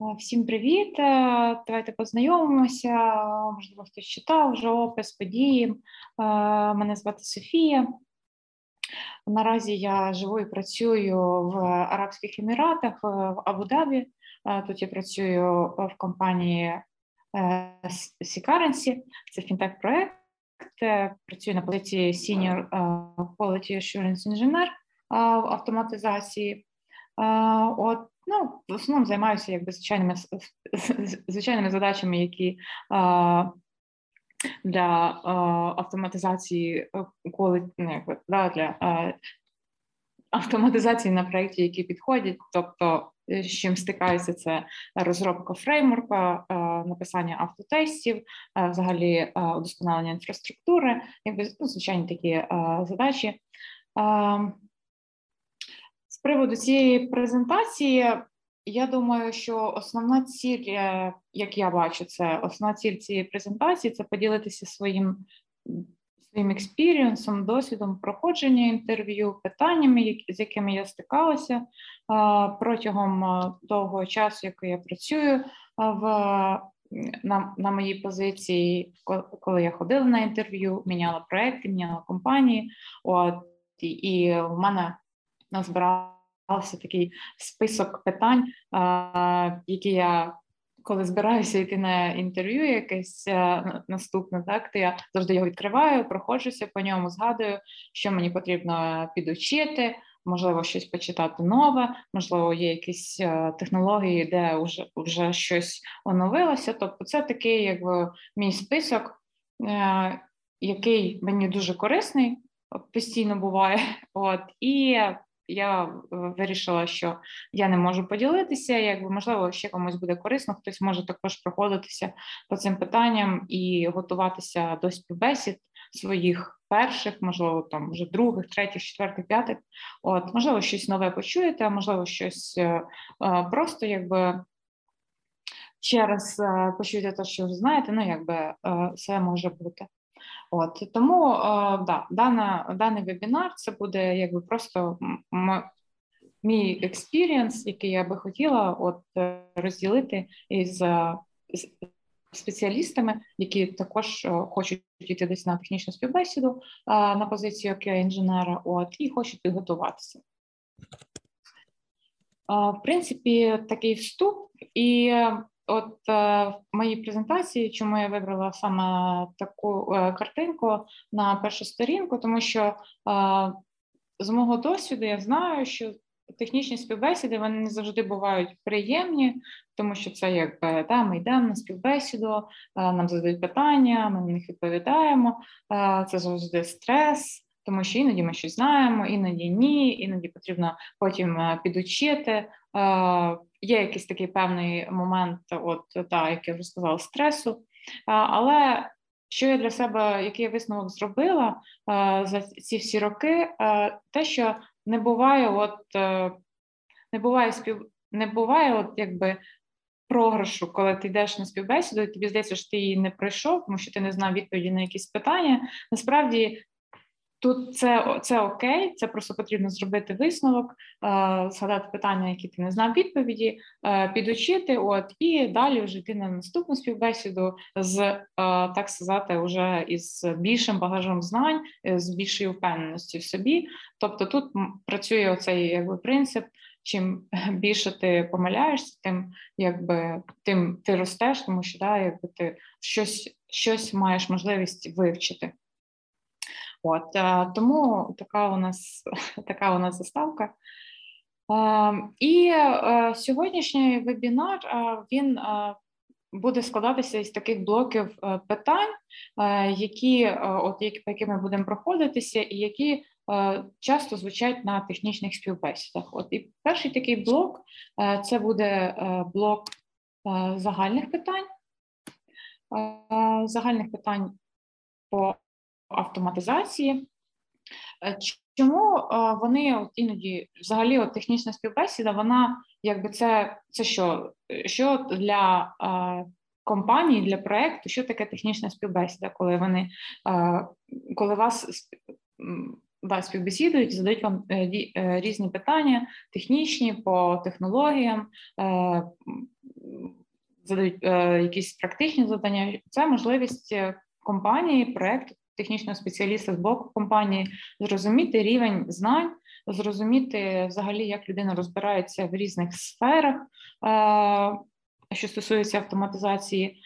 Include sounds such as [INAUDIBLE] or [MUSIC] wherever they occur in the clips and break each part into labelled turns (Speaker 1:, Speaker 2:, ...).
Speaker 1: Всім привіт! Давайте познайомимося. Можливо, хтось читав вже опис події. Мене звати Софія. Наразі я живу і працюю в Арабських Еміратах в Абу-Дабі. Тут я працюю в компанії C-Currency. Це фінтех-проект. Працюю на позиції Senior Quality Assurance Engineer в автоматизації. От Ну, в основному займаюся якби звичайними звичайними задачами, які для автоматизації коли ну, якби, да, для а, автоматизації на проєкті, які підходять, тобто е, з чим стикаюся, це розробка фреймворка, написання автотестів, взагалі удосконалення інфраструктури, якби ну, звичайні такі задачі приводу цієї презентації, я думаю, що основна ціль, е, як я бачу, це основна ціль цієї презентації це поділитися своїм своїм експірієнсом, досвідом проходження інтерв'ю, питаннями, з якими я стикалася протягом того часу, який я працюю в на на моїй позиції, коли я ходила на інтерв'ю, міняла проекти, міняла компанії. От і, і в мене назбирала такий список питань, які я коли збираюся йти на інтерв'ю, якесь наступне, так то я завжди його відкриваю, проходжуся по ньому, згадую, що мені потрібно підучити. Можливо, щось почитати нове, можливо, є якісь технології, де вже вже щось оновилося. Тобто, це такий, якби мій список, е, який мені дуже корисний, постійно буває. [LAUGHS] От і я е, вирішила, що я не можу поділитися. Якби можливо, ще комусь буде корисно, хтось може також проходитися по цим питанням і готуватися до співбесід своїх перших, можливо, там вже других, третіх, четвертих, п'ятих. От, можливо, щось нове почуєте, можливо, щось е, е, просто якби. Ще раз почуєте те, що ви знаєте, ну якби все може бути. От тому е, да, дана, даний вебінар це буде якби просто мій experience, який я би хотіла от е, розділити із спеціалістами, які також е, хочуть йти десь на технічну співбесіду на позицію QA інженера, от і хочуть підготуватися. В принципі, такий вступ, і От е, в моїй презентації, чому я вибрала саме таку е, картинку на першу сторінку, тому що е, з мого досвіду я знаю, що технічні співбесіди вони не завжди бувають приємні, тому що це якби да, ми йдемо на співбесіду, нам задають питання, ми на них відповідаємо. Це завжди стрес. Тому що іноді ми щось знаємо, іноді ні, іноді потрібно потім підучити є якийсь такий певний момент, от та, як я вже сказала, стресу. Але що я для себе, який я висновок зробила за ці всі роки, те, що не буває, от е, не буває спів, не буває, от якби. Програшу, коли ти йдеш на співбесіду, і тобі здається, що ти її не пройшов, тому що ти не знав відповіді на якісь питання. Насправді Тут це це окей, це просто потрібно зробити висновок, е, згадати питання, які ти не знав відповіді, е, підучити, от і далі вже йти на наступну співбесіду з е, так сказати, вже із більшим багажем знань, з більшою впевненості в собі. Тобто тут працює оцей якби принцип. Чим [LAUGHS] більше ти помиляєшся, тим якби тим ти ростеш, тому що да, якби ти щось щось маєш можливість вивчити. От е, тому така у нас [LAUGHS] така у нас заставка. Е, і е, сьогоднішній вебінар він буде складатися із таких блоків питань, які от яким ми будемо проходитися, і які часто звучать на технічних співбесідах. От і перший такий блок це буде блок загальних питань, загальних питань по автоматизації. Е, чому е, вони от іноді взагалі от технічна співбесіда, вона якби це це що? Що для е, компанії, для проекту, що таке технічна співбесіда, коли вони коли вас вас співбесідують, задають вам різні питання, технічні по технологіям, задають якісь практичні завдання. Це можливість компанії, проекту, технічного спеціаліста з боку компанії зрозуміти рівень знань, зрозуміти взагалі, як людина розбирається в різних сферах, що стосується автоматизації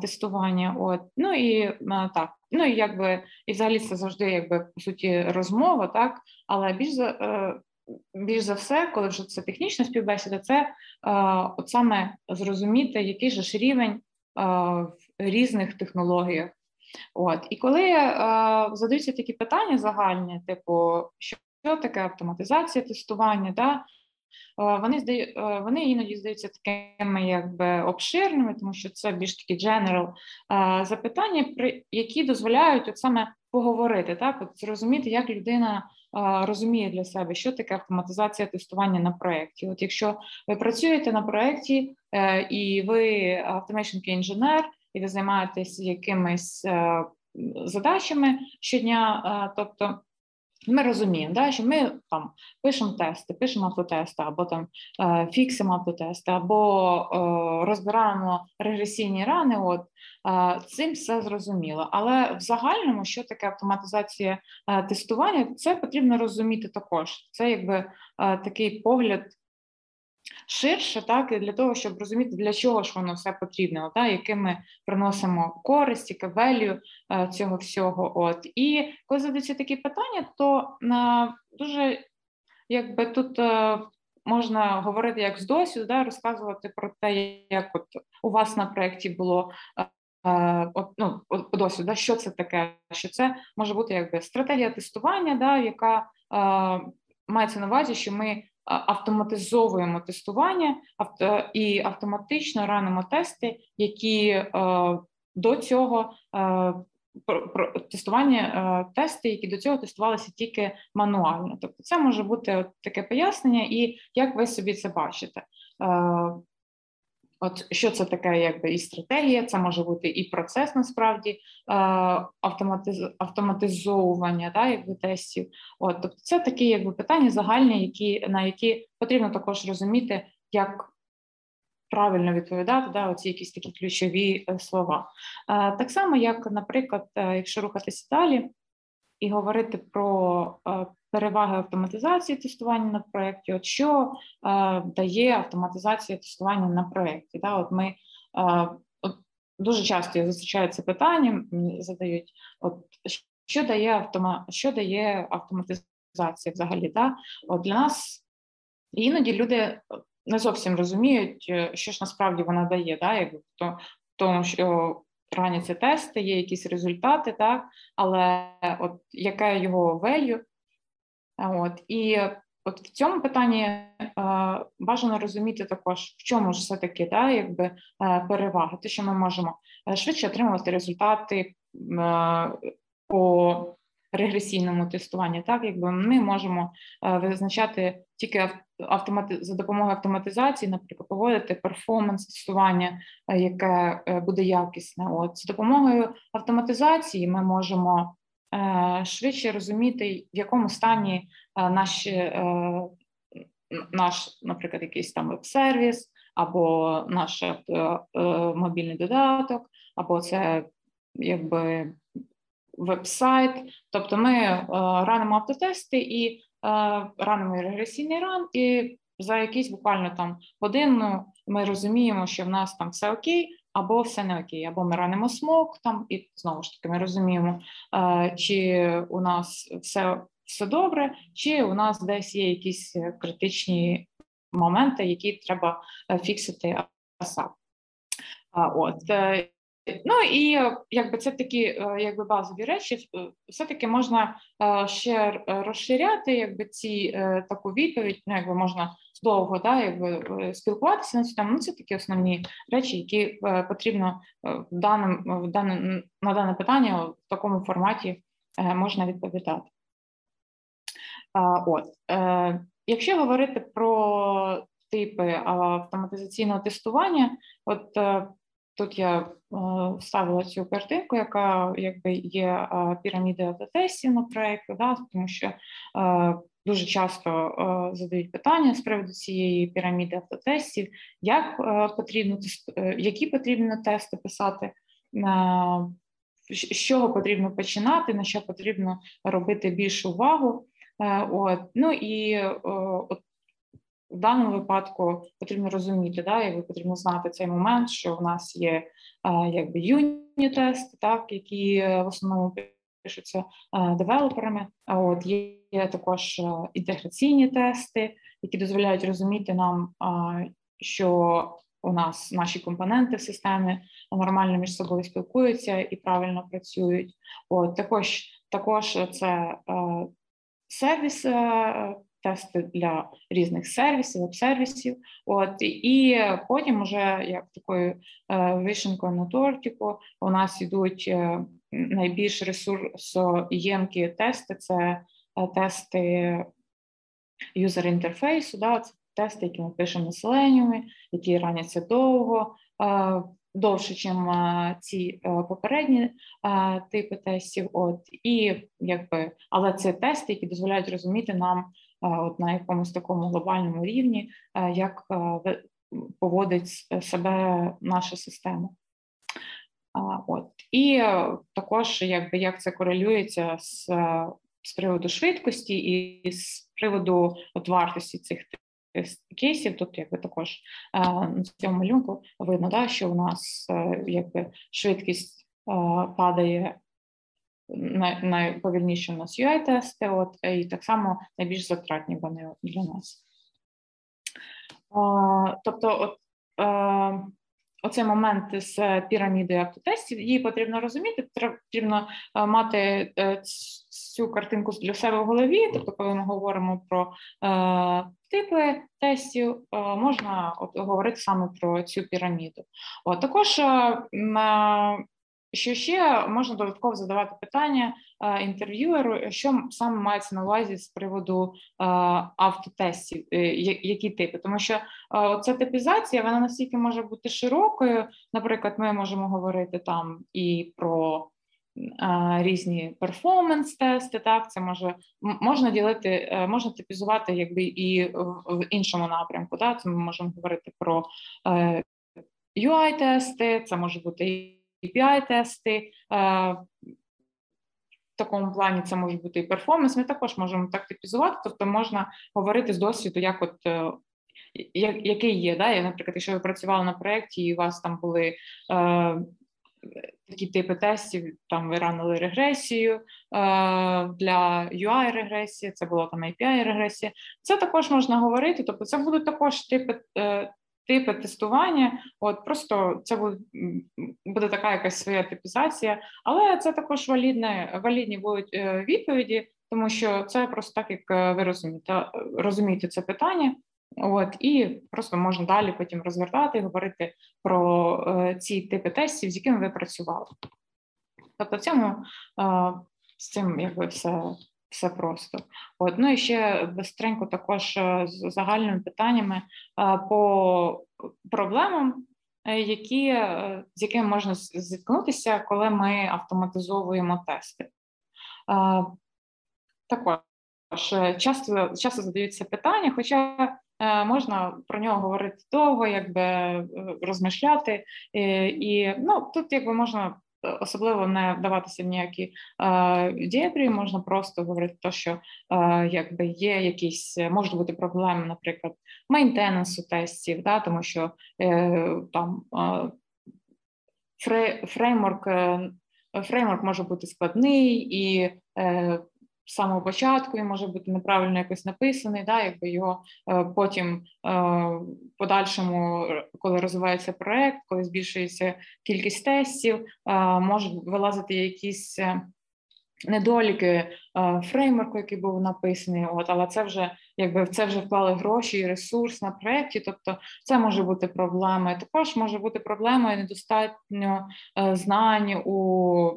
Speaker 1: тестування. От ну і так, ну і якби і взагалі це завжди, якби по суті, розмова, так але більш за е, більш за все, коли вже це технічна співбесіда, це от саме зрозуміти, який же ж рівень в різних технологіях. От і коли е, задаються такі питання загальні, типу, що таке автоматизація тестування, да, вони здають, вони іноді здаються такими якби обширними, тому що це більш такі general запитання, при які дозволяють от саме поговорити, так от зрозуміти, як людина розуміє для себе, що таке автоматизація тестування на проєкті. От якщо ви працюєте на проєкті е, і ви automation інженер, і ви займаєтесь якимись е, задачами щодня, е, тобто. Ми розуміємо, да, що ми там пишемо тести, пишемо автотести, або там е, фіксимо автотести, або розбираємо регресійні рани. От цим все зрозуміло. Але в загальному, що таке автоматизація тестування, це потрібно розуміти також. Це якби такий погляд ширше, так і для того, щоб розуміти, для чого ж воно все потрібно, так, яким ми приносимо користь, яке велю е, цього всього. От і коли задаються такі питання, то на е, дуже якби тут. Е, можна говорити як з досвіду, да, розказувати про те, як от у вас на проєкті було е, от, ну, по досвіду, да, що це таке, що це може бути якби стратегія тестування, да, яка е, мається на увазі, що ми автоматизовуємо тестування і автоматично ранимо тести, які е, до цього е, тестування е, тести, які до цього тестувалися тільки мануально. Тобто, це може бути таке пояснення, і як ви собі це бачите. От що це таке, якби і стратегія, це може бути і процес насправді е, автоматиз, автоматизовування да, якби тестів. От, Тобто це такі якби питання загальні, які, на які потрібно також розуміти, як правильно відповідати, да, оці якісь такі ключові е, слова. Е, так само, як, наприклад, якщо рухатися далі і говорити про переваги автоматизації тестування на проєкті, от що е, дає автоматизація тестування на проєкті. Да? От ми е, от дуже часто я зустрічаю це питання, мені задають, от що дає автома, що дає автоматизація взагалі? Да? От Для нас іноді люди не зовсім розуміють, е, що ж насправді вона дає, да? Якби то, тому що раняться тести, є якісь результати, так, але от яке його value, От і от в цьому питанні е, бажано розуміти також, в чому ж все таки да, якби е, перевага, те, що ми можемо е, швидше отримувати результати е, по регресійному тестуванні, так якби ми можемо е, визначати тільки автомати за допомогою автоматизації, наприклад, проводити перформанс тестування, е, яке буде якісне. От з допомогою автоматизації ми можемо Е, швидше розуміти, в якому стані е, наші, е, наш, наприклад, якийсь там веб-сервіс, або наш мобільний додаток, або це якби веб-сайт. Тобто ми ранимо автотести і ранимо регресійний ран, і за якісь буквально там годину ми розуміємо, що в нас там все окей, або все не окей, або ми ранимо смок там, і знову ж таки ми розуміємо, е, чи у нас все все добре, чи у нас десь є якісь критичні моменти, які треба е, фіксити. От е, Ну і якби це такі якби базові речі, все таки можна ще розширяти, якби ці таку відповідь, ну якби можна довго да, якби е, спілкуватися на цю тему. Ну, це такі основні речі, які е, потрібно е, в даним, в даним, на дане питання в такому форматі можна відповідати. От, Якщо говорити про типи автоматизаційного тестування, от тут я вставила цю картинку, яка якби є піраміда автотестів на проєкту, да, тому що дуже часто е, задають питання з приводу цієї піраміди автотестів, як е, потрібно е, які потрібно тести писати, з чого потрібно починати, на що потрібно робити більшу увагу. От. Ну і от в даному випадку потрібно розуміти, да, якби потрібно знати цей момент, що в нас є якби юні-тести, так, які в основному пишуться девелоперами. А от є також інтеграційні тести, які дозволяють розуміти нам, що у нас наші компоненти в системі нормально між собою спілкуються і правильно працюють. От також також це сервіс. Тести для різних сервісів, веб-сервісів, от і потім, уже як такою вишенкою на тортику, у нас йдуть найбільш ресурсоємкі тести це е, тести юзер інтерфейсу, да, це тести, які ми пишемо на які раняться довго, е, довше, ніж е, ці попередні типи тестів. От і якби, але це тести, які дозволяють розуміти нам от на якомусь такому глобальному рівні, як поводить себе наша система. От і е, також, якби як це корелюється з з приводу швидкості і з приводу от вартості цих кейсів, тут якби також е, на цьому малюнку видно, да, що у нас е, якби швидкість падає найповільніше у нас UI-тести, от і так само найбільш затратні вони для нас. Тобто, от оцей момент з пірамідою автотестів, її потрібно розуміти, потрібно е, мати е, цю картинку для себе в голові. Тобто, коли ми говоримо про е, типи тестів, можна от, говорити саме про цю піраміду. От, Також що ще можна додатково задавати питання е, інтерв'юеру, що саме мається на увазі з приводу е, автотестів, е, які типи, тому що ця типізація вона настільки може бути широкою. Наприклад, ми можемо говорити там і про різні перформанс-тести. Так, це може можна ділити, можна типізувати, якби і в іншому напрямку. Так, це ми можемо говорити про UI-тести, це може бути. KPI-тести. Е, в такому плані це може бути і перформанс. Ми також можемо так типізувати, тобто можна говорити з досвіду, як от е, який є. Да? Наприклад, якщо ви працювали на проєкті, і у вас там були е, такі типи тестів, там ви ранили регресію е, для UI регресії, це була там API регресія. Це також можна говорити, тобто це будуть також типи е, типи тестування. От просто це буде така якась своя типізація, але це також валідне, валідні будуть е, відповіді, тому що це просто так, як е, ви розумієте, розумієте це питання. От і просто можна далі потім розвертати і говорити про е, ці типи тестів, з якими ви працювали. Тобто, в цьому е, з цим якби все все просто. От, ну і ще безстренько також е, з загальними питаннями е, по проблемам, е, які, з якими можна зіткнутися, коли ми автоматизовуємо тести. Також часто часто задаються питання, хоча можна про нього говорити довго, якби розмишляти, і ну тут якби можна особливо не вдаватися в ніякі е, дієбрі, можна просто говорити, те, що е, якби є якісь можуть бути проблеми, наприклад, мейнтенансу тестів, да, тому що е, там е, фреймворк, е, фреймворк може бути складний і е, з самого початку він може бути неправильно якось написаний, да, якби його е, потім е, подальшому, коли розвивається проект, коли збільшується кількість тестів, е, можуть вилазити якісь. Е, недоліки е, фреймворку, який був написаний, от але це вже якби в це вже вклали гроші і ресурс на проєкті, тобто це може бути проблемою. Також може бути проблемою недостатньо е, знань у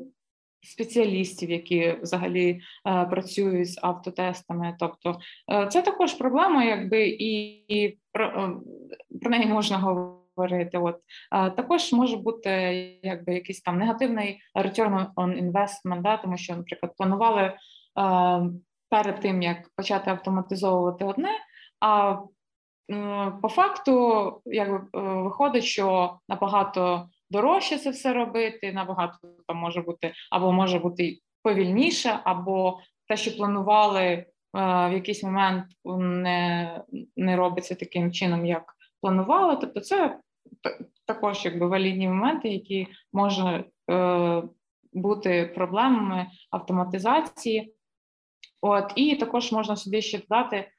Speaker 1: спеціалістів, які взагалі е, працюють з автотестами. Тобто е, це також проблема, якби і, і про, е, про неї можна говорити. От також може бути якби якийсь там негативний return on investment, да, тому що, наприклад, планували перед тим як почати автоматизовувати одне. А по факту, як виходить, що набагато дорожче це все робити, набагато там може бути або може бути повільніше, або те, що планували в якийсь момент, не не робиться таким чином, як планували. Тобто, це також якби валідні моменти, які можуть е, бути проблемами автоматизації. От і також можна сюди ще додати, е,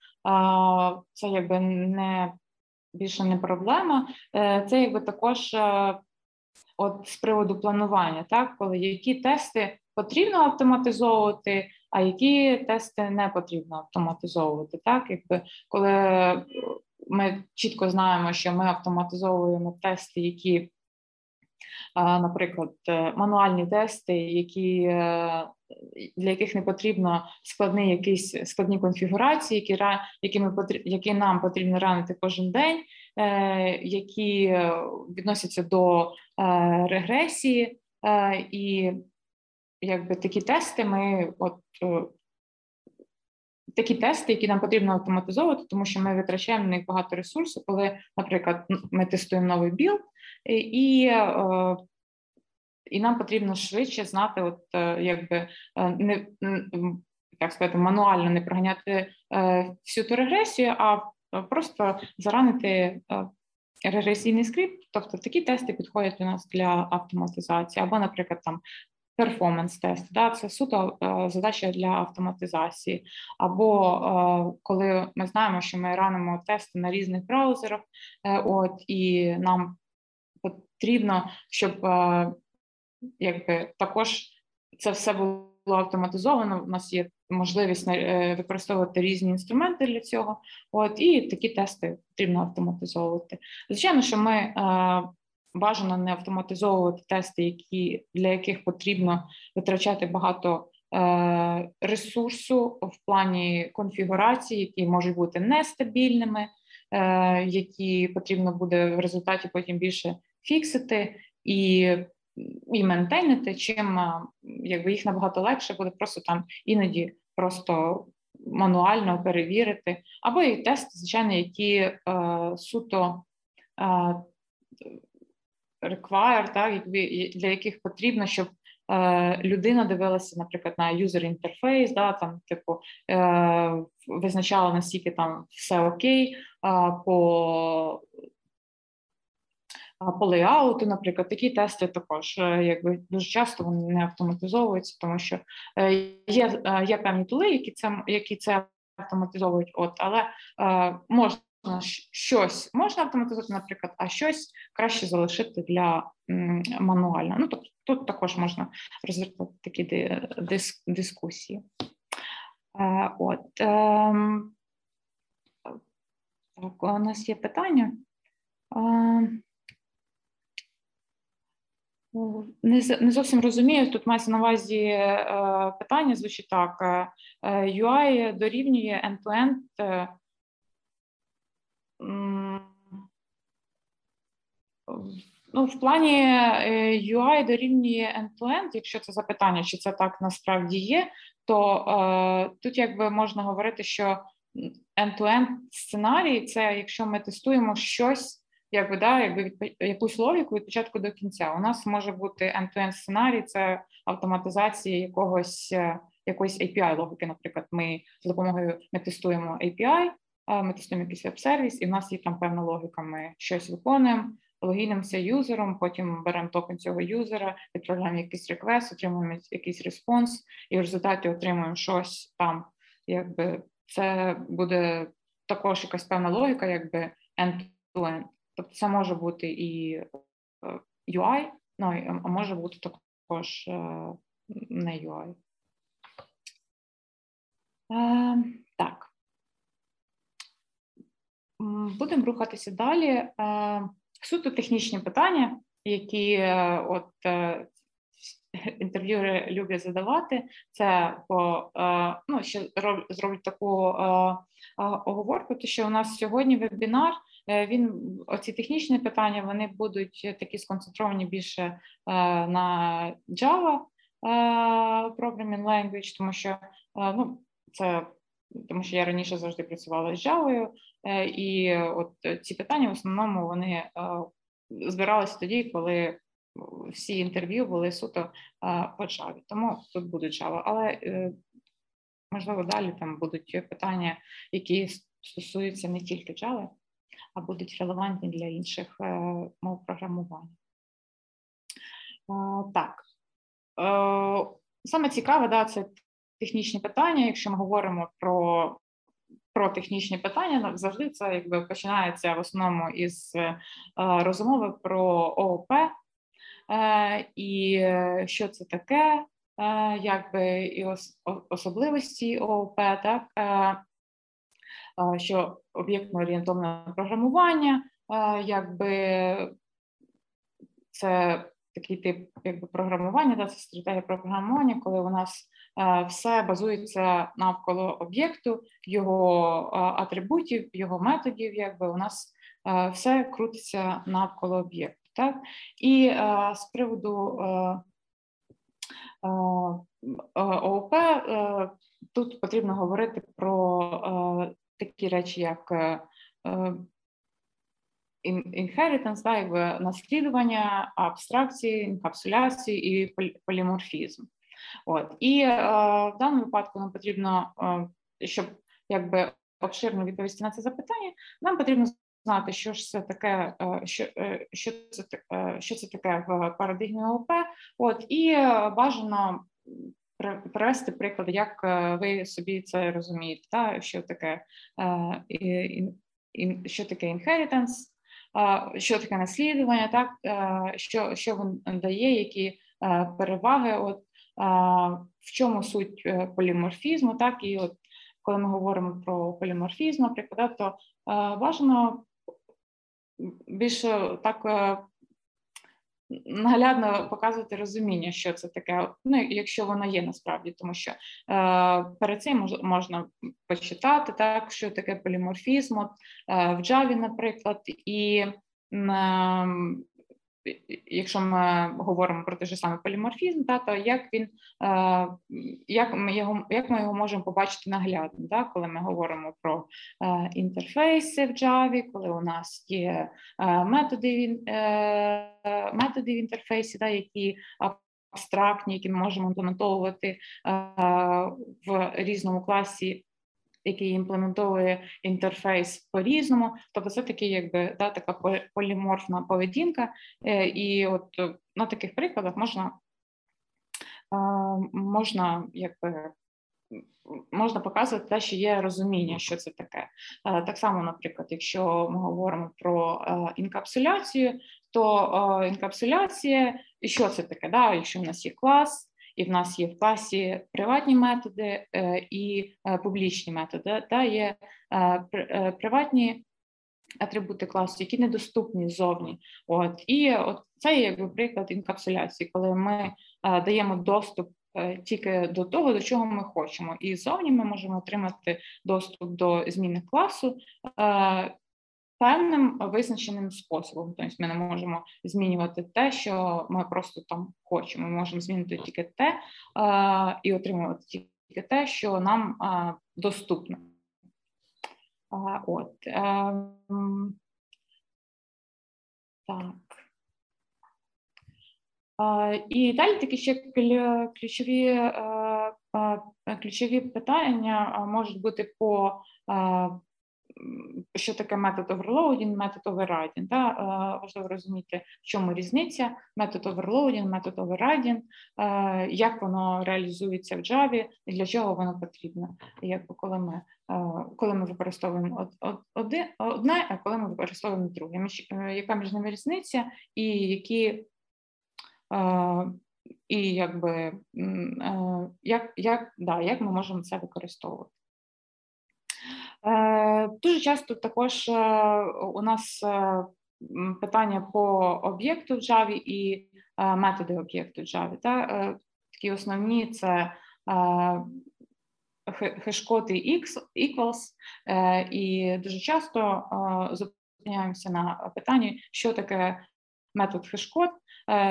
Speaker 1: це якби не більше не проблема, е, це якби також е, от з приводу планування, так коли які тести потрібно автоматизовувати, а які тести не потрібно автоматизовувати. Так, якби коли ми чітко знаємо, що ми автоматизовуємо тести, які, наприклад, е, мануальні тести, які е, для яких не потрібно складні якісь складні конфігурації, які які, ми які нам потрібно ранити кожен день, е, які відносяться до регресії, і якби такі тести ми от такі тести, які нам потрібно автоматизовувати, тому що ми витрачаємо на них багато ресурсу, коли, наприклад, ми тестуємо новий build, і е, і нам потрібно швидше знати, от е, якби е, не як сказати, мануально не проганяти всю ту регресію, а просто заранити регресійний скрипт. Тобто такі тести підходять у нас для автоматизації, або, наприклад, там перформанс-тест, да, це суто е, задача для автоматизації. Або е, коли ми знаємо, що ми ранимо тести на різних браузерах, е, от і нам потрібно, щоб е, якби також це все було автоматизовано. У нас є можливість е, використовувати різні інструменти для цього. От і такі тести потрібно автоматизовувати. Звичайно, що ми е, бажано не автоматизовувати тести, які для яких потрібно витрачати багато е, ресурсу в плані конфігурації, які можуть бути нестабільними, які потрібно буде в результаті потім більше фіксити і і ментейнити, чим е, якби їх набагато легше буде просто там іноді просто мануально перевірити, або і тести, звичайно, які е, суто е, require, так, для яких потрібно, щоб е, людина дивилася, наприклад, на user інтерфейс, да, там, типу, е, визначала наскільки там все окей, е, по по лейауту, наприклад, такі тести також е, якби дуже часто вони не автоматизовуються, тому що е, є є певні тули, які це які це автоматизовують, от але е, можна щось можна автоматизувати, наприклад, а щось краще залишити для мануально. Ну тобто тут також можна розвертати такі дис, дискусії. Е, от ем, так, у нас є питання. Е, не не зовсім розумію. Тут мається на увазі е, питання, звучить так: UI дорівнює end-to-end Ну, в плані е, UI дорівнює end-to-end, якщо це запитання, чи це так насправді є, то е, тут якби можна говорити, що end-to-end сценарій це якщо ми тестуємо щось, якби да, якби від, якусь логіку від початку до кінця. У нас може бути end-to-end сценарій, це автоматизація якогось е, якоїсь API логіки. Наприклад, ми з допомогою ми тестуємо API, ми тестуємо якийсь веб-сервіс, і в нас є там певна логіка. Ми щось виконуємо, логінимося юзером, потім беремо токен цього юзера, відправляємо якийсь реквест, отримуємо якийсь респонс, і в результаті отримуємо щось там. Якби це буде також якась певна логіка, якби end-to-end. Тобто це може бути і е, UI, ну, а може бути також е, не UI. Е, так. Будемо рухатися далі. Е, суто технічні питання, які е, от е, інтерв'юери люблять задавати. Це по ну ще зроблять таку оговорку, то що у нас сьогодні вебінар. Він оці технічні питання вони будуть такі сконцентровані більше на Java Programming Language, тому що ну це тому, що я раніше завжди працювала з Java, і от ці питання в основному вони збиралися тоді, коли всі інтерв'ю були суто по Java. Тому тут буде Java. Але можливо далі там будуть питання, які стосуються не тільки Java, а будуть релевантні для інших мов програмування. Так. Саме цікаве, да, це технічні питання. Якщо ми говоримо про про технічні питання, завжди це якби починається в основному із е, розмови про ООП е, і що це таке, е, якби і особливості ООП, так що об'єктно орієнтовне програмування, якби це такий тип якби програмування, да, це стратегія програмування, коли у нас е, все базується навколо об'єкту, його е, атрибутів, його методів, якби у нас е, все крутиться навколо об'єкту. Так? І е, з приводу е, ООП е, тут потрібно говорити про такі речі, як inheritance, да, наслідування, абстракції, інкапсуляції і поліморфізм. От. І е, в даному випадку нам потрібно, е, щоб якби обширно відповісти на це запитання, нам потрібно знати, що ж це таке, е, що е, що, це е, що це таке в парадигмі ОП. От, і бажано привести приклад, як ви собі це розумієте, та, що таке і, що таке inheritance, що таке наслідування, так що що він дає, які переваги, от в чому суть поліморфізму, так і от коли ми говоримо про поліморфізм, наприклад, то бажано більше так е, наглядно показувати розуміння, що це таке, ну якщо воно є насправді, тому що е, перед цим мож, можна почитати так, що таке поліморфізм. От, е, в Java, наприклад, і е, Якщо ми говоримо про те ж саме поліморфізм, та, то як він е, як ми його як ми його можемо побачити наглядно, та, коли ми говоримо про е, інтерфейси в Java, коли у нас є е, методи методи в інтерфейсі, та, які абстрактні, які ми можемо імплементовувати в різному класі який імплементовує інтерфейс по-різному. Тобто, це такий, якби да, така поліморфна поведінка, е, і от е, на таких прикладах можна можна якби. Можна показувати те, що є розуміння, що це таке. Е, так само, наприклад, якщо ми говоримо про інкапсуляцію, то інкапсуляція, і що це таке? Да? Якщо в нас є клас, і в нас є в класі приватні методи е, і е, публічні методи. Та є е, приватні атрибути класу, які недоступні ззовні. От і от це є якби приклад інкапсуляції, коли ми даємо доступ. Тільки до того, до чого ми хочемо, і зовні ми можемо отримати доступ до зміни класу певним визначеним способом. Тобто ми не можемо змінювати те, що ми просто там хочемо. Ми можемо змінити тільки те і отримувати тільки те, що нам доступно. От. Ем, так. І далі такі ще ключові ключові питання можуть бути по що таке метод overloading, метод overriding. Да? Е, важливо розуміти, в чому різниця, метод overloading, метод overriding, е, як воно реалізується в Java і для чого воно потрібно. Якби коли ми е, коли ми використовуємо одне, а коли ми використовуємо друге. Яка між ними різниця і які і якби як, як, да, як ми можемо це використовувати. Е, дуже часто також е, у нас е, питання по об'єкту в Java і методи об'єкту в Java. Та? Такі основні це хешкод і equals, і дуже часто зупиняємося на питанні, що таке метод хешкод,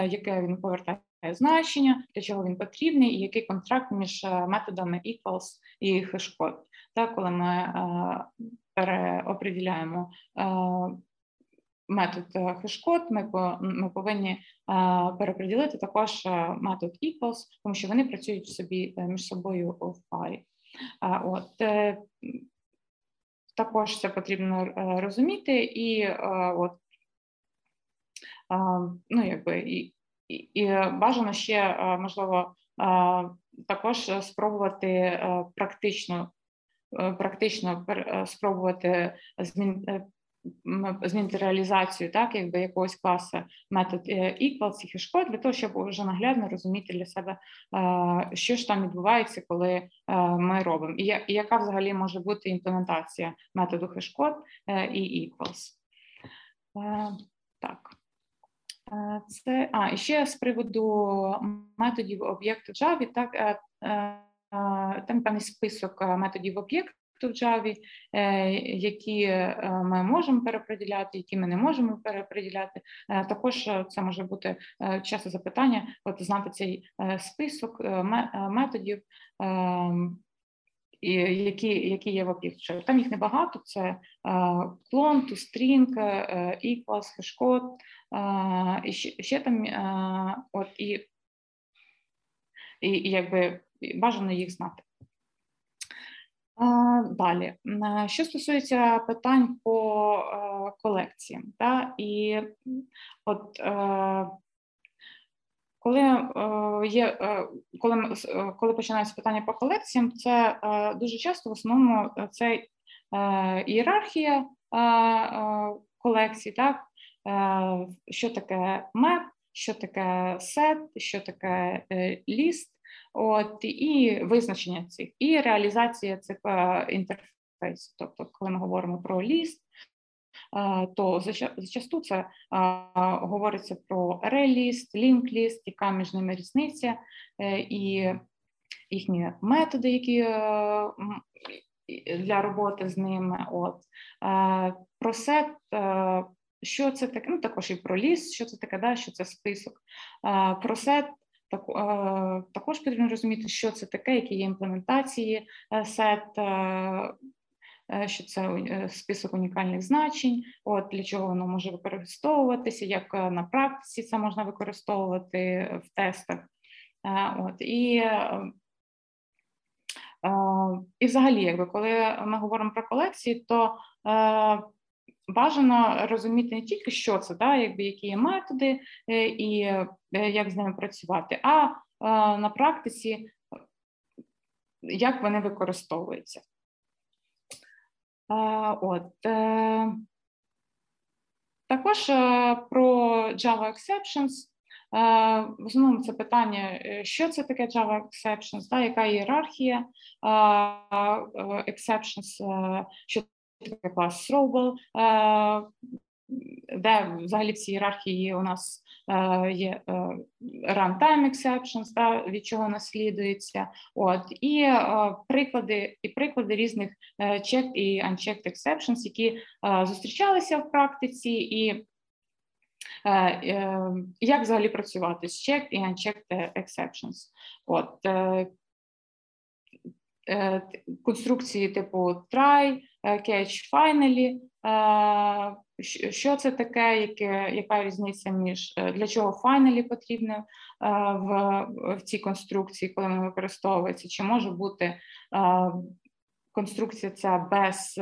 Speaker 1: яке він повертає значення, для чого він потрібний, і який контракт між методами equals і хешкод. Так, коли ми переопределяємо метод хешкод, ми ми повинні переподілити також метод equals, тому що вони працюють собі між собою в парі. От також це потрібно е, розуміти, і е, от ну якби і, і, і бажано ще е, можливо також спробувати практично практично спробувати змін змінити реалізацію, так якби якогось класу метод equals і хешкод, для того, щоб вже наглядно розуміти для себе, що ж там відбувається, коли ми робимо, і яка взагалі може бути імплементація методу хешкод і equals. Так. Це а і ще з приводу методів об'єкту Java, так там певний список методів об'єкту в Java, е, які е, ми можемо переподіляти, які ми не можемо переподіляти. Е, також це може бути часто запитання, от знати цей список методів. І які які є в об'єкті. Там їх небагато: це клон, toString, equals, хешкод, і ще там от і, і, і якби бажано їх знати. Далі, що стосується питань по е, колекціям, та, і от е, коли е, є, коли коли починається питання по колекціям, це дуже часто в основному це ієрархія колекцій, так, що таке меп, що таке сет, що таке ліст. От і визначення цих, і реалізація цих е, інтерфейсів. Тобто, коли ми говоримо про ліст, е, то зачасту це е, говориться про реліст, лінк-ліст, яка між ними різниця, і їхні методи, які для роботи з ними. От Про сет, що це таке, ну також і про ліст, що це таке, да, що це список. Про сет так, Також потрібно розуміти, що це таке, які є імплементації е, сет, е, е, що це список унікальних значень, от для чого воно може використовуватися, як на практиці це можна використовувати в тестах. От, І і взагалі, якби коли ми говоримо про колекції, то бажано розуміти не тільки, що це, да, якби які є методи е, і е, як з ними працювати, а е, на практиці як вони використовуються. От. Також про Java Exceptions. В основному це питання, що це таке Java Exceptions, да, яка ієрархія Exceptions, що таке клас Throwable, е, де взагалі в цій ієрархії у нас е, є е, runtime exceptions, та, від чого наслідується, от і приклади і приклади різних checked і unchecked exceptions, які зустрічалися в практиці, і як взагалі працювати з checked і unchecked exceptions. От конструкції типу try, catch, finally, що це таке, яке, яка різниця між для чого finally потрібно в, в цій конструкції, коли вона використовується, чи може бути конструкція ця без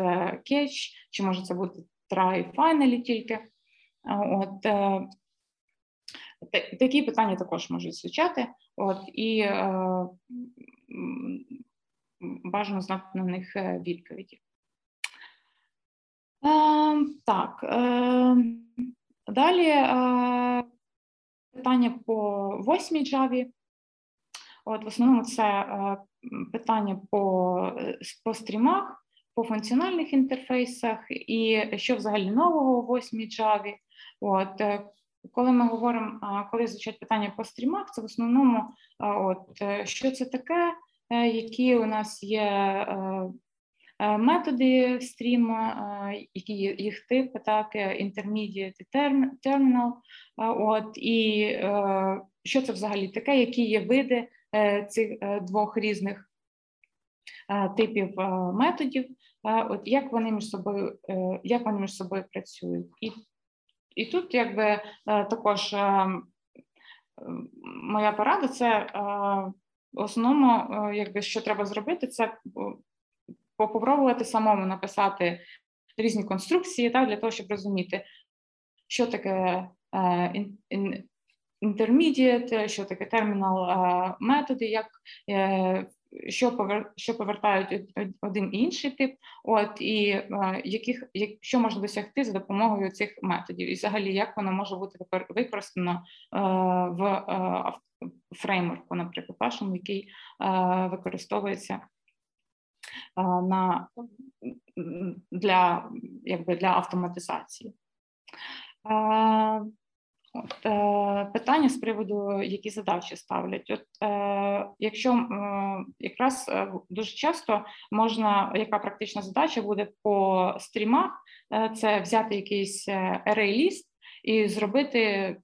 Speaker 1: catch, чи може це бути try finally тільки. От, Такі питання також можуть звучати. От, і бажано знати на них е, відповіді. Е, так, е, далі питання по восьмій джаві. От В основному це питання по, по стрімах, по функціональних інтерфейсах і що взагалі нового у восьмій джаві. От, коли ми говоримо, коли звучать питання по стрімах, це в основному, от, що це таке, Е, які у нас є е, методи стрім, які їх типи, так, intermediate terminal, от, і що це взагалі таке, які є види цих двох різних типів методів, от як вони між собою, як вони між собою працюють. І і тут, якби також моя порада це в основному, якби що треба зробити, це попробувати самому написати різні конструкції, так, для того, щоб розуміти, що таке intermediate, що таке термінал методи, як е, що повер, що повертають один інший тип, от і яких як, що можна досягти за допомогою цих методів, і взагалі як воно може бути використано в фреймворку, наприклад, вашому, який використовується на для якби для автоматизації. От, е, Питання з приводу, які задачі ставлять. От е, Якщо е, якраз е, дуже часто можна, яка практична задача буде по стрімах, е, це взяти якийсь array-ліст і зробити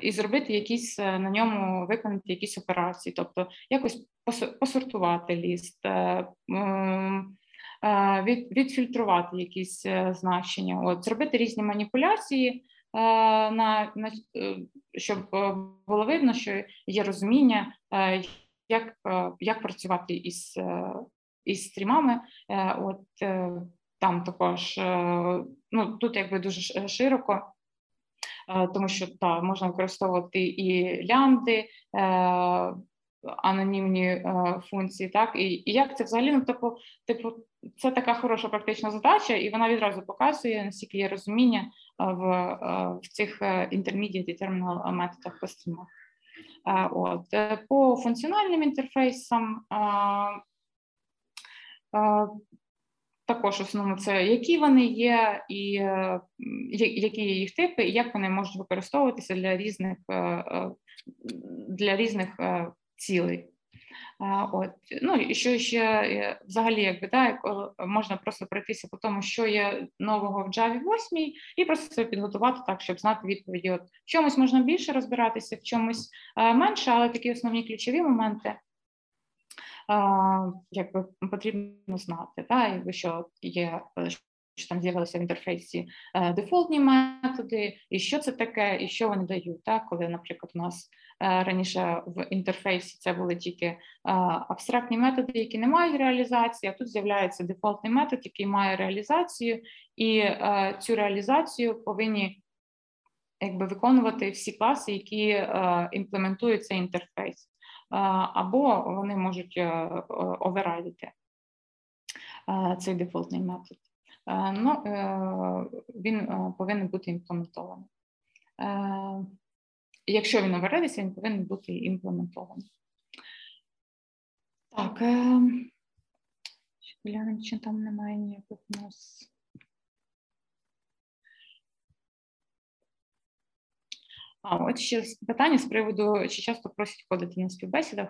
Speaker 1: і зробити якісь на ньому виконати якісь операції, тобто якось посортувати ліст, е, від, відфільтрувати якісь значення, от зробити різні маніпуляції. Е, на, на е, щоб е, було видно, що є розуміння, як як працювати із із стрімами. От там також ну тут якби дуже широко. Тому що та можна використовувати і лямбди, анонімні е, функції, так і і як це взагалі ну, типу, типу, це така хороша практична задача, і вона відразу показує, наскільки є розуміння е, в е, в цих intermediate terminal методах по стрімах. От по функціональним інтерфейсам. Також основно це які вони є, і які є їх типи, і як вони можуть використовуватися для різних для різних цілий. От ну і що ще е, взагалі, якби да, можна просто пройтися по тому, що є нового в Java 8, і просто це підготувати так, щоб знати відповіді. От в чомусь можна більше розбиратися, в чомусь е, менше, але такі основні ключові моменти. Якби потрібно знати, да, якби що є що там з'явилися в інтерфейсі е, дефолтні методи, і що це таке, і що вони дають. Так? Коли, наприклад, у нас е, раніше в інтерфейсі це були тільки е, абстрактні методи, які не мають реалізації, а тут з'являється дефолтний метод, який має реалізацію, і цю реалізацію повинні якби виконувати всі класи, які імплементують цей інтерфейс, або вони можуть оверрайдити цей дефолтний метод. Е, ну, е, він е, повинен бути імплементований. Якщо він овередиться, він повинен бути імплементований. Так, глянемо, чи там немає ніяких нас. А, от ще питання з приводу, чи часто просять ходити на співбесідах.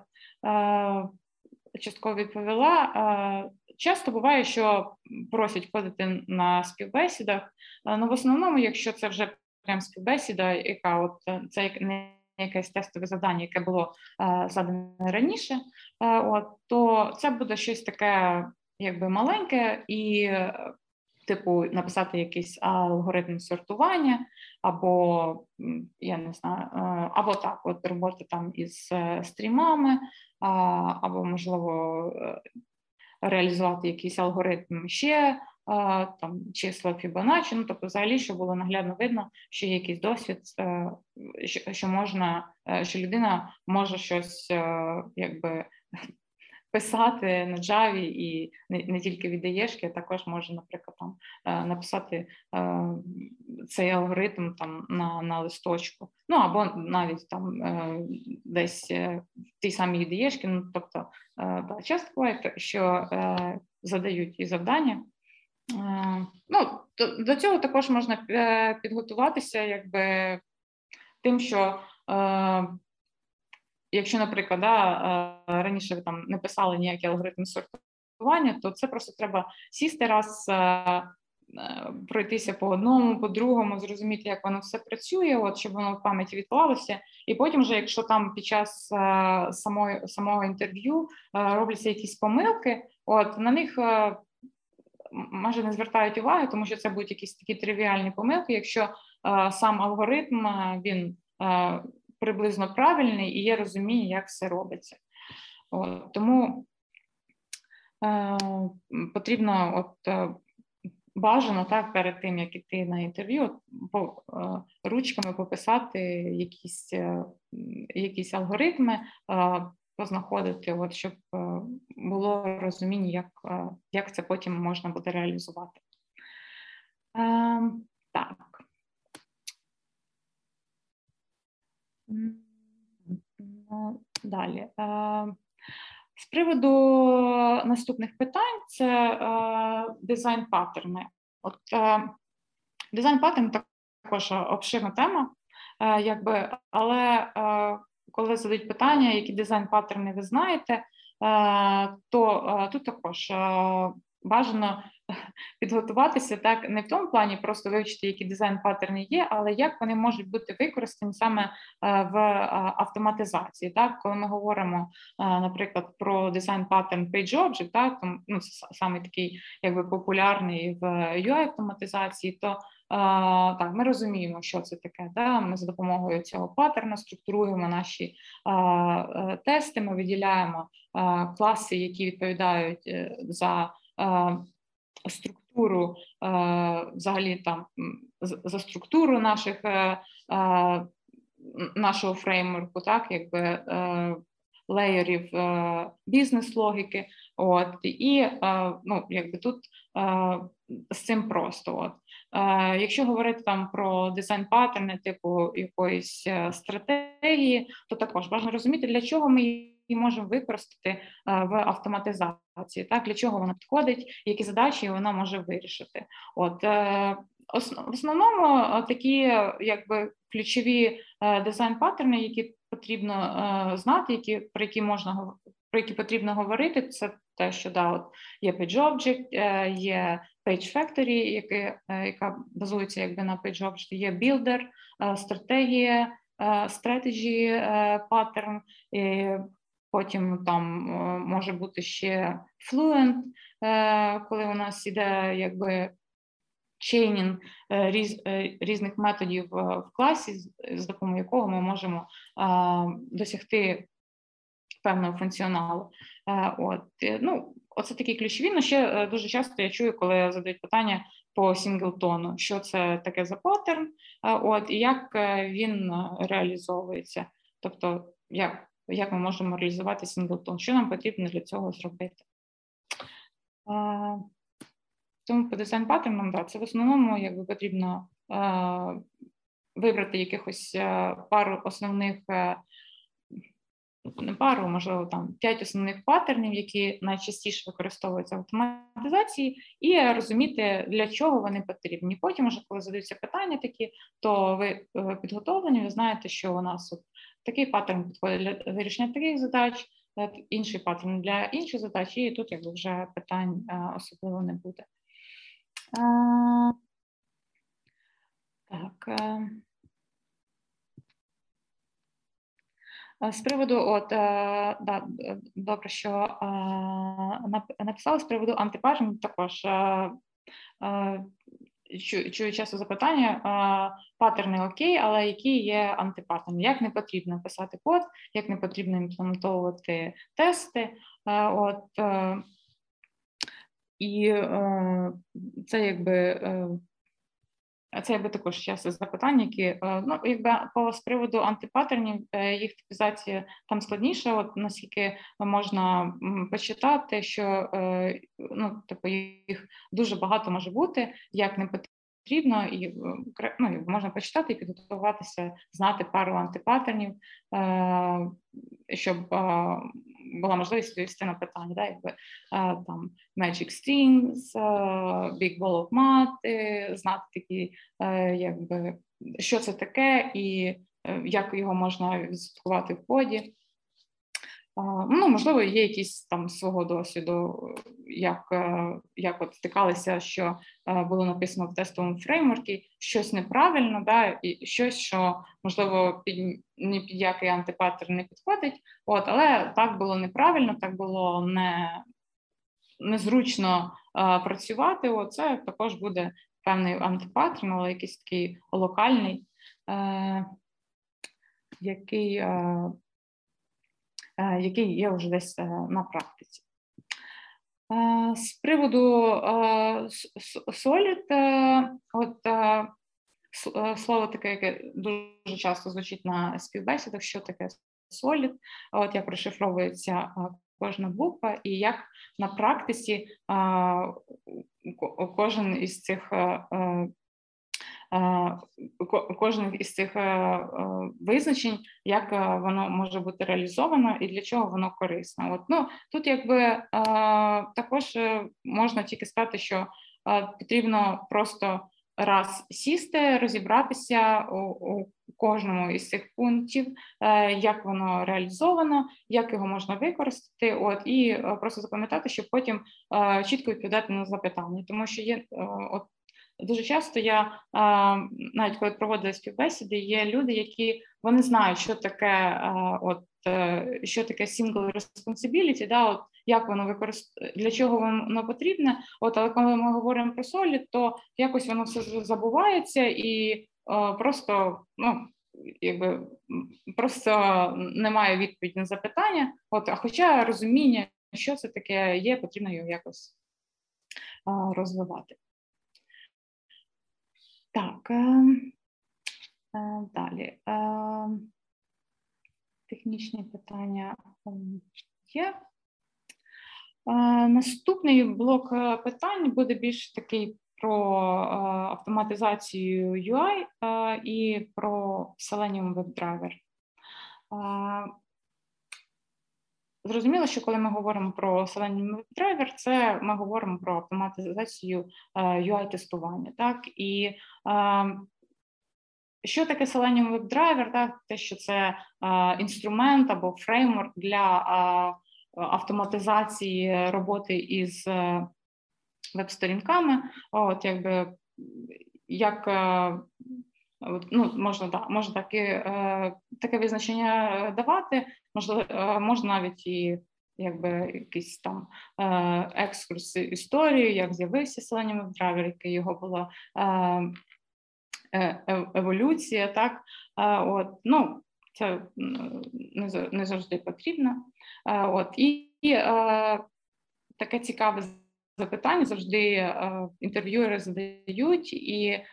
Speaker 1: Частково відповіла. Часто буває, що просять ходити на співбесідах. Ну в основному, якщо це вже прям співбесіда, яка от е, це не якесь тестове завдання, яке було е, задане раніше, е, от то це буде щось таке, якби маленьке, і, типу, написати якийсь алгоритм сортування, або я не знаю, або так, от роботи там із стрімами, або можливо реалізувати якийсь алгоритм ще там числа Фібоначчі, ну тобто, взагалі, щоб було наглядно видно, що є якийсь досвід, е, що можна, е, що людина може щось е, якби. Писати на Java і не не тільки від а також може, наприклад, там написати е, цей алгоритм там на на листочку, ну або навіть там е, десь в тій самій ідеєшки. Ну тобто, е, да, часто буває, що задають і завдання, Е, ну, до, до цього також можна е, підготуватися, якби тим, що е, якщо, наприклад, да, раніше ви там не писали ніякі алгоритми тестування, то це просто треба сісти раз. Пройтися по одному, по другому, зрозуміти, як воно все працює, от щоб воно в пам'яті відклалося, і потім, вже, якщо там під час uh, самої самого інтерв'ю uh, робляться якісь помилки, от на них uh, майже не звертають уваги, тому що це будуть якісь такі тривіальні помилки. Якщо сам алгоритм він приблизно правильний і є розуміння, як все робиться. От, Тому е, потрібно от е, бажано так перед тим, як іти на інтерв'ю, по е, ручками пописати якісь е, якісь алгоритми, е, познаходити, от, щоб е, було розуміння, як, е, як це потім можна буде реалізувати. Е, так. Ну, далі. Е, з приводу наступних питань це е, дизайн паттерни. От е, дизайн паттерн також обширна тема, якби, але коли задають питання, які дизайн паттерни ви знаєте, то тут також бажано [LAUGHS] підготуватися так не в тому плані, просто вивчити, які дизайн паттерни є, але як вони можуть бути використані саме е, в е, автоматизації. Так, коли ми говоримо, е, наприклад, про дизайн паттерн Page Object, так ну саме такий якби популярний в ui автоматизації, то так, ми розуміємо, що це таке. Да? Ми за допомогою цього паттерна структуруємо наші тести. Ми виділяємо класи, які відповідають за структуру, взагалі там за структуру наших е, нашого фреймворку, так якби е, леєрів е, бізнес-логіки. От і ну, якби тут з цим просто. От. Якщо говорити там про дизайн паттерни, типу якоїсь стратегії, то також важливо розуміти, для чого ми можемо використати е, в автоматизації. Так для чого вона підходить, які задачі вона може вирішити? От е, в основному е, такі, якби ключові дизайн паттерни, які потрібно знати, які про які можна про які потрібно говорити, це те, що да, от є PageObject, є Page Factory, яке, яка базується якби на PageObject, є Builder, стратегія, strategy pattern, Потім там е, може бути ще Fluent, е, коли у нас іде якби chaining е, різ, різних методів в класі, з допомогою якого ми можемо досягти певного функціоналу. От, ну, Оце такі ключові. Ну, ще дуже часто я чую, коли задають питання по сінглтону, що це таке за паттерн, от, і як він реалізовується. Тобто, як як ми можемо реалізувати singleton, що нам потрібно для цього зробити. Тому по дизайн паттернам, да, це в основному якби потрібно вибрати якихось пару основних, не пару, можливо, там п'ять основних паттернів, які найчастіше використовуються в автоматизації, і розуміти, для чого вони потрібні. Потім, вже коли задаються питання такі, то ви е, підготовлені, ви знаєте, що у нас от Такий паттерн підходить для вирішення таких задач, інший паттерн для інших задач, і тут якби вже питань особливо не буде. Так. З приводу, от е, да, добре, що написали з приводу антипаттерн також чую часто запитання, паттерни окей, але які є антипаттерни? Як не потрібно писати код, як не потрібно імплементовувати тести. От, е, І е, це якби це якби також часто запитання, які е, ну якби по з приводу антипатернів, е, їх типізація там складніше. От наскільки можна почитати, що е, ну типу їх дуже багато може бути, як не потрібно, і ну, можна почитати і підготуватися, знати пару антипатернів, щоб була можливість відповісти на питання, да, якби там Magic Strings, Big Ball of Math, знати такі, якби що це таке і е, як його можна відслідкувати в коді. Ну, можливо, є якісь там свого досвіду, як як от стикалися, що було написано в тестовому фреймворкі, щось неправильно, да, і щось, що можливо під ні під який антипаттерн не підходить. От, але так було неправильно, так було не незручно працювати. От, це також буде певний антипаттерн, але якийсь такий локальний, е, який е, Е, який є вже десь е, на практиці. Е, з приводу Solid, от слово таке, яке дуже часто звучить на співбесідах, що таке Solid, от як розшифровується кожна буква, і як на практиці кожен із цих кожен із цих е, е, визначень, як е, воно може бути реалізовано і для чого воно корисно. От ну тут, якби також можна тільки сказати, що потрібно просто раз сісти, розібратися у, у кожному із цих пунктів, як воно реалізовано, як його можна використати, от і просто запам'ятати, щоб потім чітко відповідати на запитання, тому що є от Дуже часто я навіть коли проводила співбесіди, є люди, які вони знають, що таке от е, що таке single responsibility, да, от як воно використовує, для чого воно потрібне. От, але коли ми говоримо про солі, то якось воно все забувається і просто ну. Якби просто немає відповіді на запитання, от, а хоча розуміння, що це таке є, потрібно його якось а, розвивати. Так, е, е, далі. Е, технічні питання є. Наступний блок питань буде більш такий про автоматизацію UI і про Selenium WebDriver. Зрозуміло, що коли ми говоримо про Selenium WebDriver, це ми говоримо про автоматизацію UI-тестування. так, І що таке Selenium WebDriver? Так, те, що це інструмент або фреймворк для автоматизації роботи із е, веб-сторінками, от якби як е, ну, можна да, можна таке, е, таке визначення давати, можливо, е, можна навіть і якби якийсь там е, екскурс історії, як з'явився Selenium WebDriver, яка його була е, е, еволюція, так от ну це не завжди потрібно. От і, і таке цікаве запитання завжди інтерв'юери задають і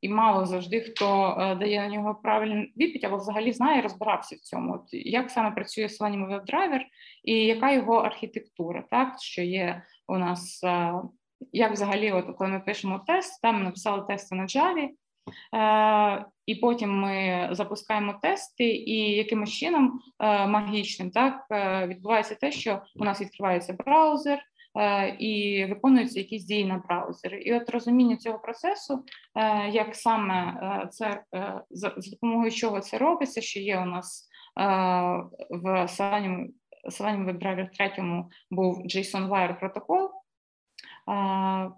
Speaker 1: і мало завжди хто е, дає на нього правильну відповідь, або взагалі знає, розбирався в цьому. От Як саме працює Selenium WebDriver і яка його архітектура, так що є у нас, е, як взагалі, от коли ми пишемо тест, там ми написали тести на Java, е, і потім ми запускаємо тести, і якимось чином магічним так відбувається те, що у нас відкривається браузер. Е, і виконуються якісь дії на браузері. І от розуміння цього процесу, е, як саме е, це за допомогою чого це робиться, що є у нас в Selenium WebDriver 3 був JSON Wire протокол.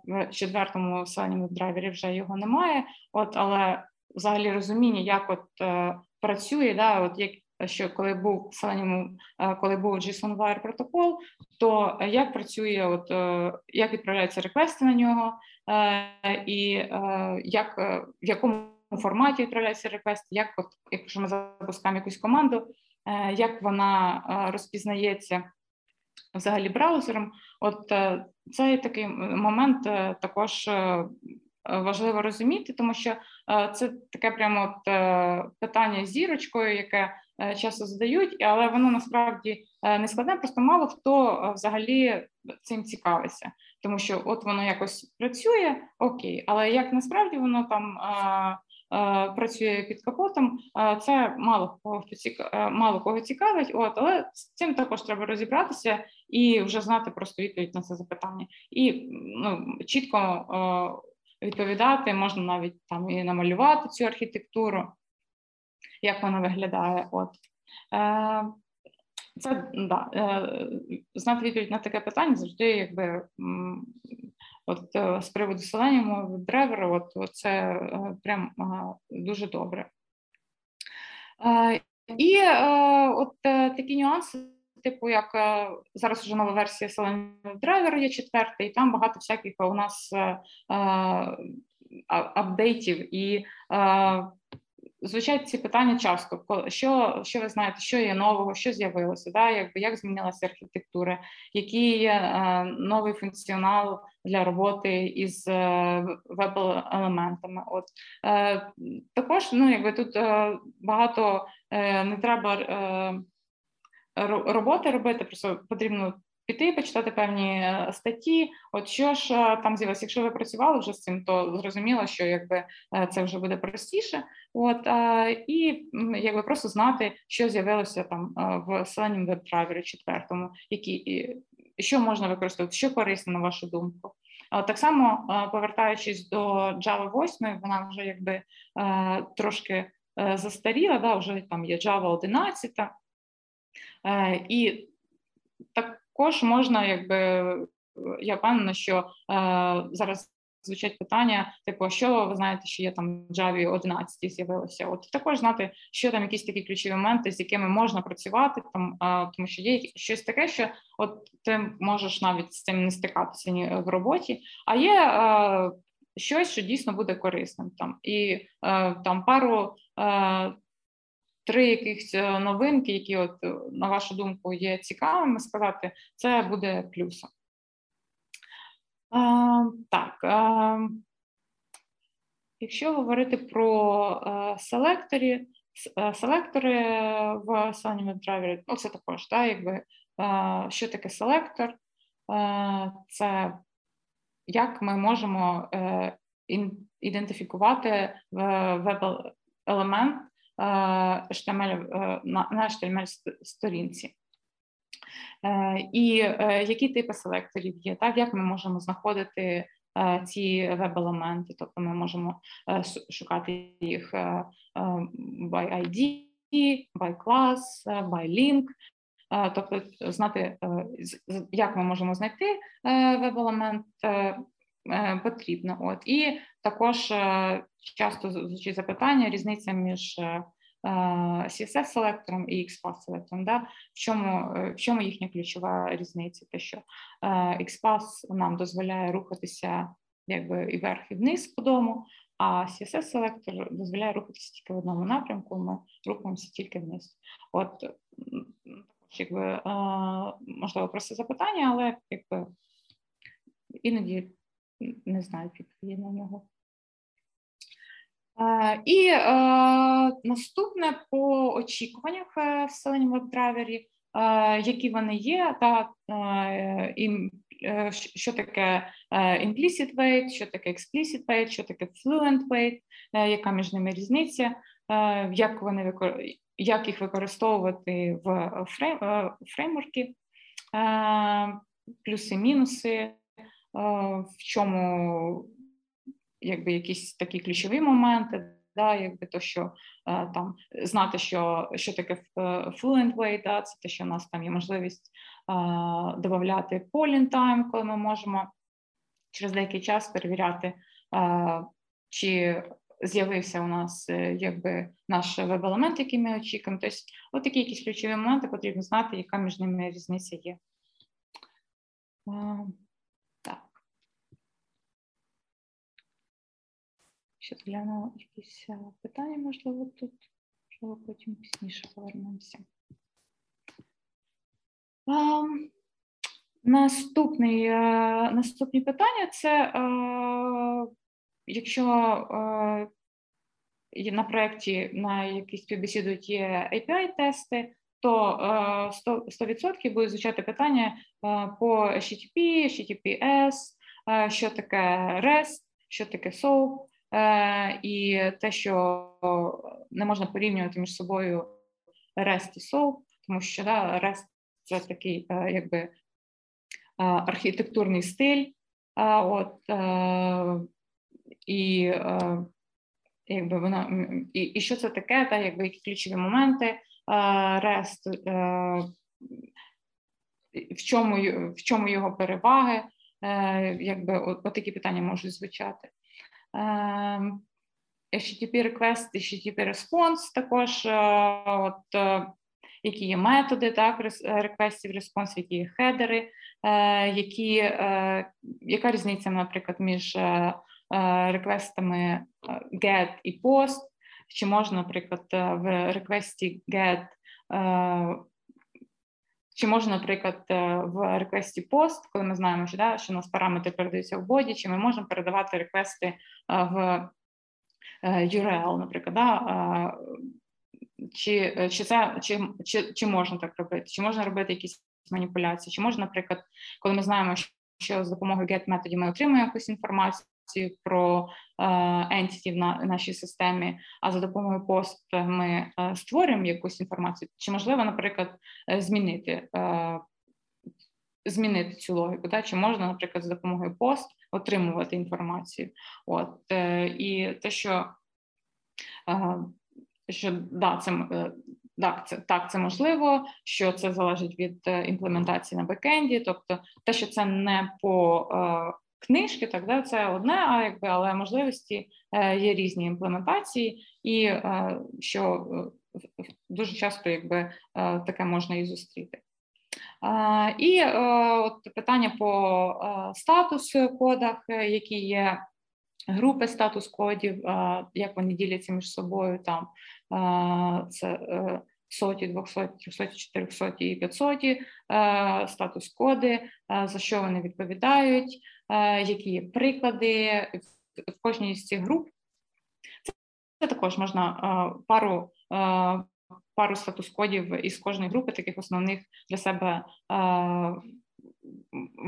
Speaker 1: В четвертому Selenium WebDriver вже його немає, от але взагалі розуміння, як от працює, да, от як що коли був Selenium, е, коли був JSON Wire протокол, то як працює, от е, як відправляються реквести на нього, е, і як в якому форматі відправляються реквести, як от, якщо ми запускаємо якусь команду, як вона розпізнається взагалі браузером, от цей такий момент також важливо розуміти, тому що це таке прямо от питання зірочкою, яке Е, часто задають, але воно насправді е, не складне, просто мало хто е, взагалі цим цікавиться, тому що от воно якось працює окей, але як насправді воно там. Працює під капотом, це мало кого мало кого цікавить, от але з цим також треба розібратися і вже знати просто відповідь на це запитання, і ну чітко відповідати можна навіть там і намалювати цю архітектуру як вона виглядає. От. Е, Це да, знати відповідь на таке питання завжди, якби от з приводу Selenium драйвера, от, от це прям дуже добре. І от такі нюанси типу, як е, зараз вже нова версія Selenium Driver є четверта, і там багато всяких у нас е, е, апдейтів і звучать ці питання часто. Що що ви знаєте, що є нового, що з'явилося, да? якби як змінилася архітектура, який є е, новий функціонал для роботи із е, веб-елементами. От е, також ну якби тут е, багато е, не треба. Е, роботи робити, просто потрібно піти, почитати певні е, статті. От що ж е, там з'явилося, якщо ви працювали вже з цим, то зрозуміло, що якби е, це вже буде простіше. От і якби просто знати, що з'явилося там в Selenium WebDriver 4, які що можна використовувати, що корисно на вашу думку. Так само повертаючись до Java 8, вона вже якби трошки застаріла, да, вже там є Java 11, Е, і також можна, якби я впевнена, що е, зараз звучать питання, типу, що ви знаєте, що є там в Java 11 з'явилося. От також знати, що там якісь такі ключові моменти, з якими можна працювати, там тому що є щось таке, що от ти можеш навіть з цим не стикатися в роботі, а є. Е, щось, що дійсно буде корисним там, і е, там пару е, три якихось е, новинки, які, от, е, на вашу думку, є цікавими сказати, це буде плюсом. А, Так. А, Якщо говорити про селекторі, селектори в Selenium WebDriver, ну це також, так, якби, що таке селектор? Це як ми можемо е, ідентифікувати веб-елемент HTML, е, на HTML сторінці. Е, і е, які типи селекторів є, так як ми можемо знаходити ці веб-елементи, тобто ми можемо шукати їх by ID, by class, by link, тобто знати, як ми можемо знайти веб-елемент потрібно. От І також часто звучить запитання, різниця між css селектором і XPath селектором. Да? В чому в чому їхня ключова різниця? Те, що XPath нам дозволяє рухатися якби і вверх, і вниз по дому, а css селектор дозволяє рухатися тільки в одному напрямку, ми рухаємося тільки вниз. От якби можливо просто запитання, але якби іноді не знаю відповіді на нього. І е, наступне по очікуваннях в Selenium WebDriver, е, які вони є, та е, і, е, що таке implicit weight, що таке explicit weight, що таке fluent weight, яка між ними різниця, як вони як їх використовувати в фрейм, фреймворки, плюси-мінуси, в чому якби якісь такі ключові моменти, да, якби то, що там знати, що що таке е, fluent way, да, це те, що у нас там є можливість додати polling time, коли ми можемо через деякий час перевіряти, чи з'явився у нас е, якби наш веб-елемент, який ми очікуємо. Тобто, от такі якісь ключові моменти потрібно знати, яка між ними різниця є. Ще гляну якісь е, питання, можливо, тут, можливо, потім пізніше повернемося. А, наступний, а, е, Наступні питання це а, е, якщо на проєкті на який співбесідують є API-тести, то 100%, 100% буде звучати питання по HTTP, HTTPS, що таке REST, що таке SOAP, і те, що не можна порівнювати між собою REST і SOAP, тому що да, REST – це такий е, якби е, архітектурний стиль, от і якби вона і, і що це таке, та якби які ключові моменти REST, в чому в чому його переваги, якби от, такі питання можуть звучати. HTTP request, HTTP response також от які є методи так, реквестів респонс, які є хедери, е, які, е, яка різниця, наприклад, між е, реквестами GET і POST, чи можна, наприклад, в реквесті GET чи можна, наприклад, в реквесті пост, коли ми знаємо, що да, що у нас параметри передаються в боді, чи ми можемо передавати реквести в URL, наприклад, да, чи е, чи це чи, чи, чи можна так робити, чи можна робити якісь маніпуляції, чи можна, наприклад, коли ми знаємо, що з допомогою get методів ми отримуємо якусь інформацію про е, entity в нашій системі, а за допомогою post ми е, створюємо якусь інформацію, чи можливо, наприклад, е, змінити е, змінити цю логіку, да? чи можна, наприклад, за допомогою пост отримувати інформацію. От і те, що що да, це так, це так, це можливо, що це залежить від імплементації на бекенді, тобто те, що це не по книжки, так да, це одне, а якби але можливості е, є різні імплементації, і е, що е, дуже часто якби таке можна і зустріти. І от питання по статус кодах, які є групи статус кодів, як вони діляться між собою, там це соті, 200, 300, 400 і 500 е, статус коди, за що вони відповідають, які є приклади в кожній з цих груп. Це також можна пару пару статус кодів із кожної групи, таких основних для себе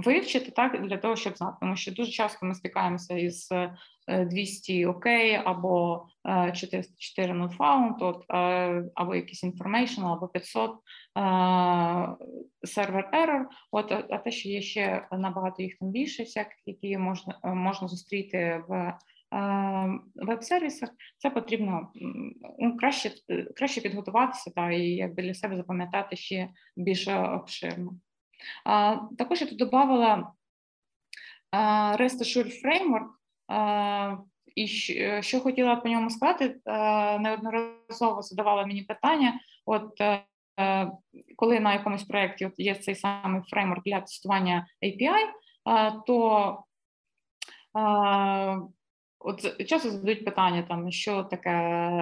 Speaker 1: вивчити так для того, щоб знати, тому що дуже часто ми стикаємося із 200 е, ОК або 404 е, not found, от, е, або якийсь information, або 500 server error. От, а те, що є ще набагато їх там більше, всяких, які можна можна зустріти в веб-сервісах, це потрібно ну, краще краще підготуватися та і якби для себе запам'ятати ще більш обширно. Також я тут додавала REST Assured Framework, і що хотіла по ньому сказати, неодноразово задавала мені питання. От е, коли на якомусь проєкті є цей самий фреймворк для тестування API, то От часто задають питання, там що таке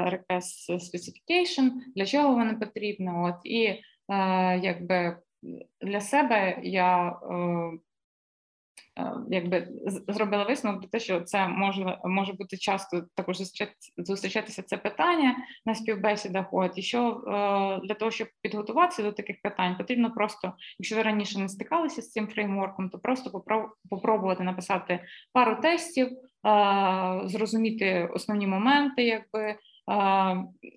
Speaker 1: request specification, для чого воно потрібно, от і е, якби для себе я е, е, якби зробила висновок до те, що це може може бути часто також зустрічатися це питання на співбесідах. От і що е, для того, щоб підготуватися до таких питань, потрібно просто, якщо ви раніше не стикалися з цим фреймворком, то просто попробувати написати пару тестів, зрозуміти основні моменти, якби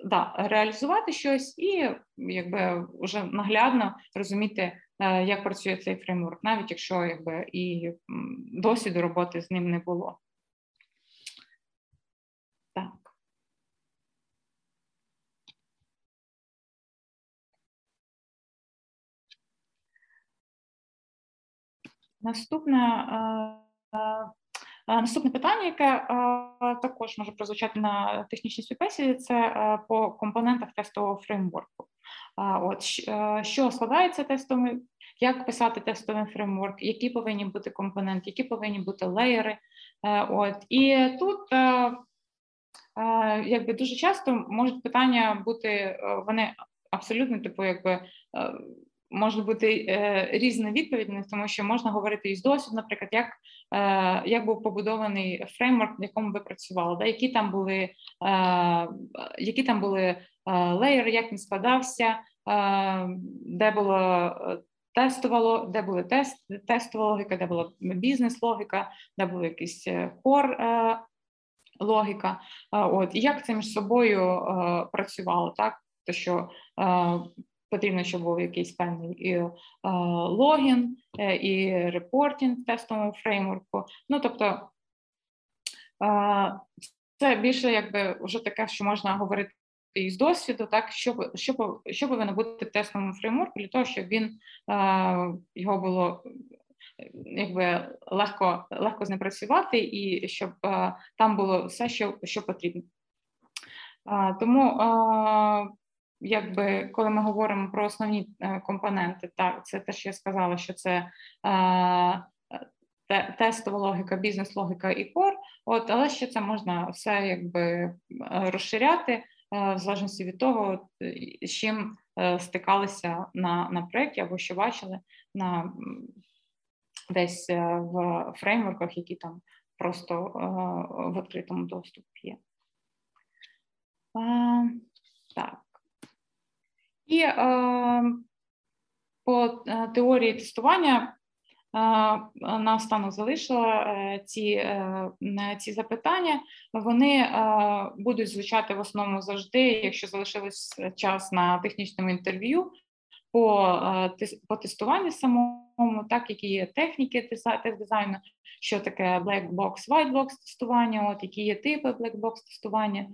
Speaker 1: да, реалізувати щось і якби вже наглядно розуміти, е, як працює цей фреймворк, навіть якщо якби і досвіду роботи з ним не було. Наступна е, Наступне питання, яке також може прозвучати на технічній співбесіді, це по компонентах тестового фреймворку. От що складається тестовий, як писати тестовий фреймворк, які повинні бути компоненти, які повинні бути леєри. От і тут якби дуже часто можуть питання бути вони абсолютно типу, якби може бути е, різна відповідь, тому що можна говорити із досвіду, наприклад, як е, як був побудований фреймворк, в якому ви працювали, да, які там були е, які там були е, леєри, як він складався, е, де було тестувало, де були тест, тестова логіка, де була бізнес-логіка, де була якийсь кор. Е, Логіка, от і як це між собою е, працювало, так то що е, потрібно, щоб був якийсь певний і е, логін, е, і репортінг в тестовому фреймворку. Ну тобто е, це більше якби вже таке, що можна говорити із досвіду, так що що, що повинно бути в тестовому фреймворку для того, щоб він його було якби легко легко з ним працювати, і щоб там було все, що що потрібно. Тому якби коли ми говоримо про основні е, компоненти, так це те, що я сказала, що це тестова логіка, бізнес-логіка і кор. От, але ще це можна все якби е, розширяти е, в залежності від того, з чим стикалися на на проєкті або що бачили на десь в фреймворках, які там просто в відкритому доступі є. Так. І е, по е, теорії тестування е, наостанок залишила е, ці ці запитання. Вони будуть звучати в основному завжди, якщо залишилось час на технічному інтерв'ю по по тестуванню самому, так які є техніки дизайну, що таке black box, white box тестування, от які є типи black box тестування.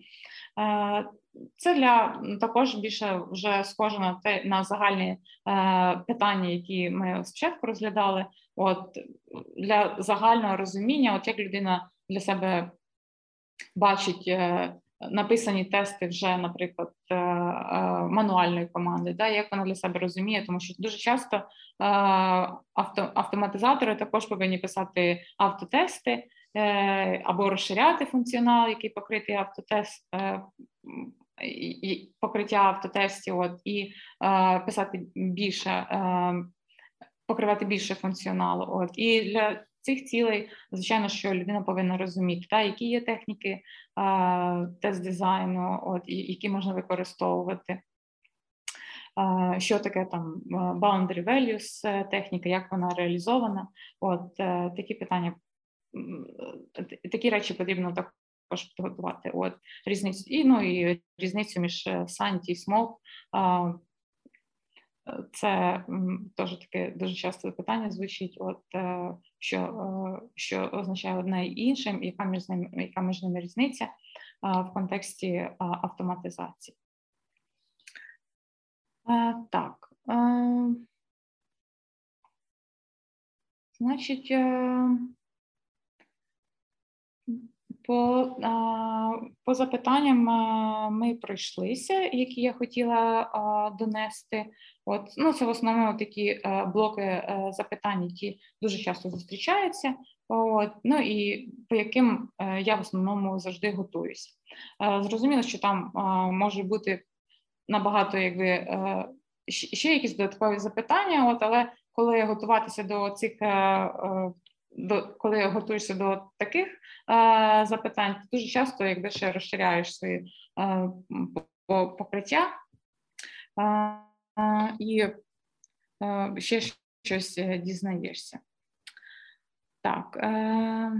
Speaker 1: Е, це для також більше вже схоже на те на загальні е, питання, які ми спочатку розглядали. От для загального розуміння, от як людина для себе бачить е, написані тести вже, наприклад, е, е, мануальної команди, да, як вона для себе розуміє, тому що дуже часто е, авто, автоматизатори також повинні писати автотести або розширяти функціонал, який покритий автотест. Покриття автотестів от, і писати більше, покривати більше функціоналу. От і для цих цілей, звичайно, що людина повинна розуміти, та, які є техніки тест дизайну, от, які можна використовувати. Що таке там boundary values е, техніка, як вона реалізована? От е, такі питання, такі речі потрібно також підготувати. От різницю і ну і різницю між е, Santi і Small. Це теж таке дуже часто питання звучить. От що е, що означає одне і інше, яка між ними яка між ними різниця е, в контексті е, автоматизації. Так. Значить, по по запитанням ми пройшлися, які я хотіла донести. От ну це в основному такі блоки запитань, які дуже часто зустрічаються. От, Ну і по яким я в основному завжди готуюся. Зрозуміло, що там може бути набагато якби ще якісь додаткові запитання, от але коли готуватися до цих до коли готуєшся до таких е, запитань, ти дуже часто якби ще розширяєш свої е, покриття е, і е, ще щось е, дізнаєшся. Так. Е,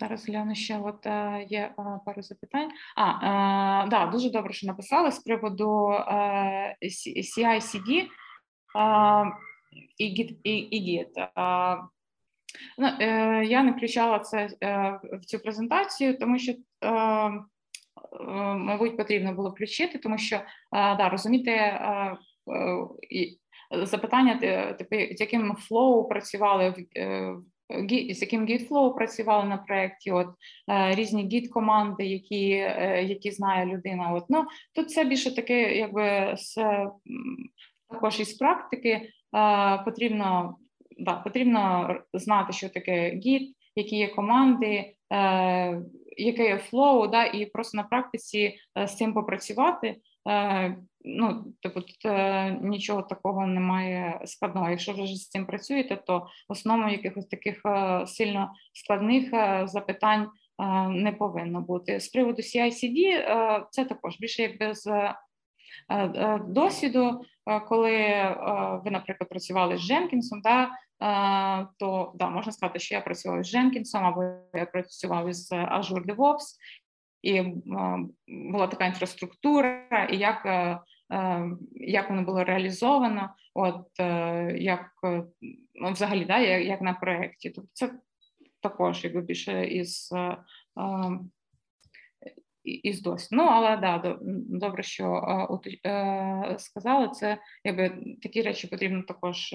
Speaker 1: Зараз гляну ще от є пару запитань. А, да, дуже добре, що написали з приводу CI-CD і Git. І Git. Ну, е, Я не включала це е, в цю презентацію, тому що, е, мабуть, потрібно було включити, тому що да, розуміти запитання, типу, з яким flow працювали з яким Gitflow працювали на проєкті, от е, різні git команди, які е, які знає людина. От ну тут це більше таке, якби з також із практики е, потрібно да, потрібно знати, що таке Git, які є команди, яке є flow, да, і просто на практиці з цим попрацювати. Ну, типу, тут нічого такого немає складного. Якщо вже з цим працюєте, то в основному якихось таких сильно складних запитань не повинно бути. З приводу CI-CD це також більше як без досвіду, коли ви, наприклад, працювали з Jenkins, да, то да, можна сказати, що я працювала з Jenkins, або я працював з Azure DevOps, і була така інфраструктура, і як е, е, як воно було реалізовано, от е, як ну, взагалі да, як на проєкті. Тобто це також якби більше із із досвіду. Ну, але да, добре, що сказали, це якби такі речі потрібно також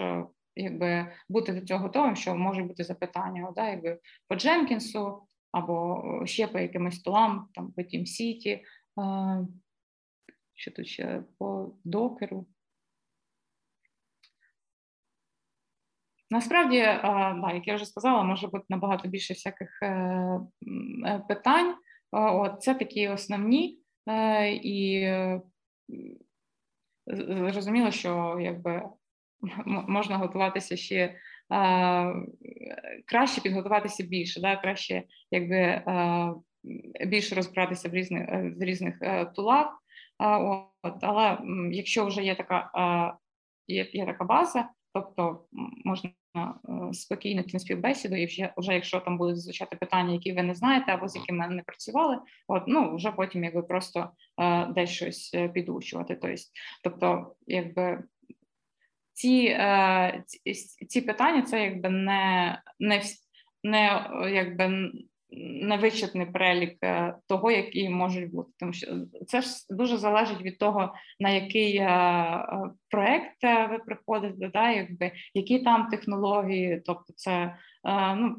Speaker 1: якби бути до цього готовим, що можуть бути запитання, да, якби по Дженкінсу або ще по якимось столам, там по Team City, що тут ще по докеру. Насправді, да, як я вже сказала, може бути набагато більше всяких е, е, питань. От Це такі основні, е, і зрозуміло, що якби можна готуватися ще краще підготуватися більше, да, краще якби більше розбиратися в різних в різних тулах. От, Але якщо вже є така є, є така база, тобто можна спокійно йти співбесіду, і вже вже якщо там будуть звучати питання, які ви не знаєте, або з якими не працювали, от ну вже потім якби просто е, десь щось е, підучувати. Тобто, тобто, якби ці е, ці, ці питання це якби не не, не якби невичерпний перелік е, того, які можуть бути, тому що це ж дуже залежить від того, на який е, е, проект ви приходите, да, якби які там технології, тобто це ну.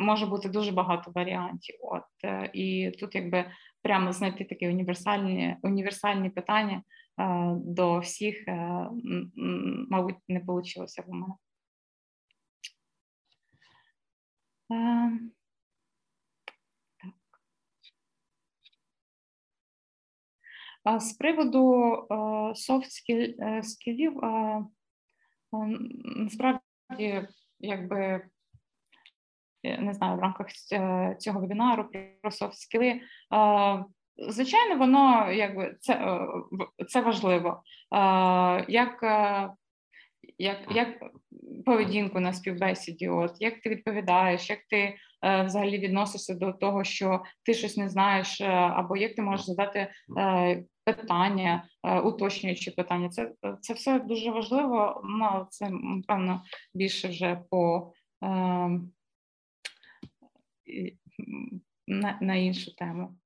Speaker 1: Може бути дуже багато варіантів, от і тут, якби прямо знайти такі універсальні універсальні питання до всіх, мабуть, не вийшло в мене. Ем, з приводу софт скілів, насправді, якби не знаю, в рамках цього вебінару про софт скіли, звичайно, воно якби це це важливо. Як як як поведінку на співбесіді, от як ти відповідаєш, як ти е, взагалі відносишся до того, що ти щось не знаєш, е, або як ти можеш задати е, питання, е, уточнюючи питання, це це все дуже важливо. Ну це певно більше вже по е, на, на іншу тему.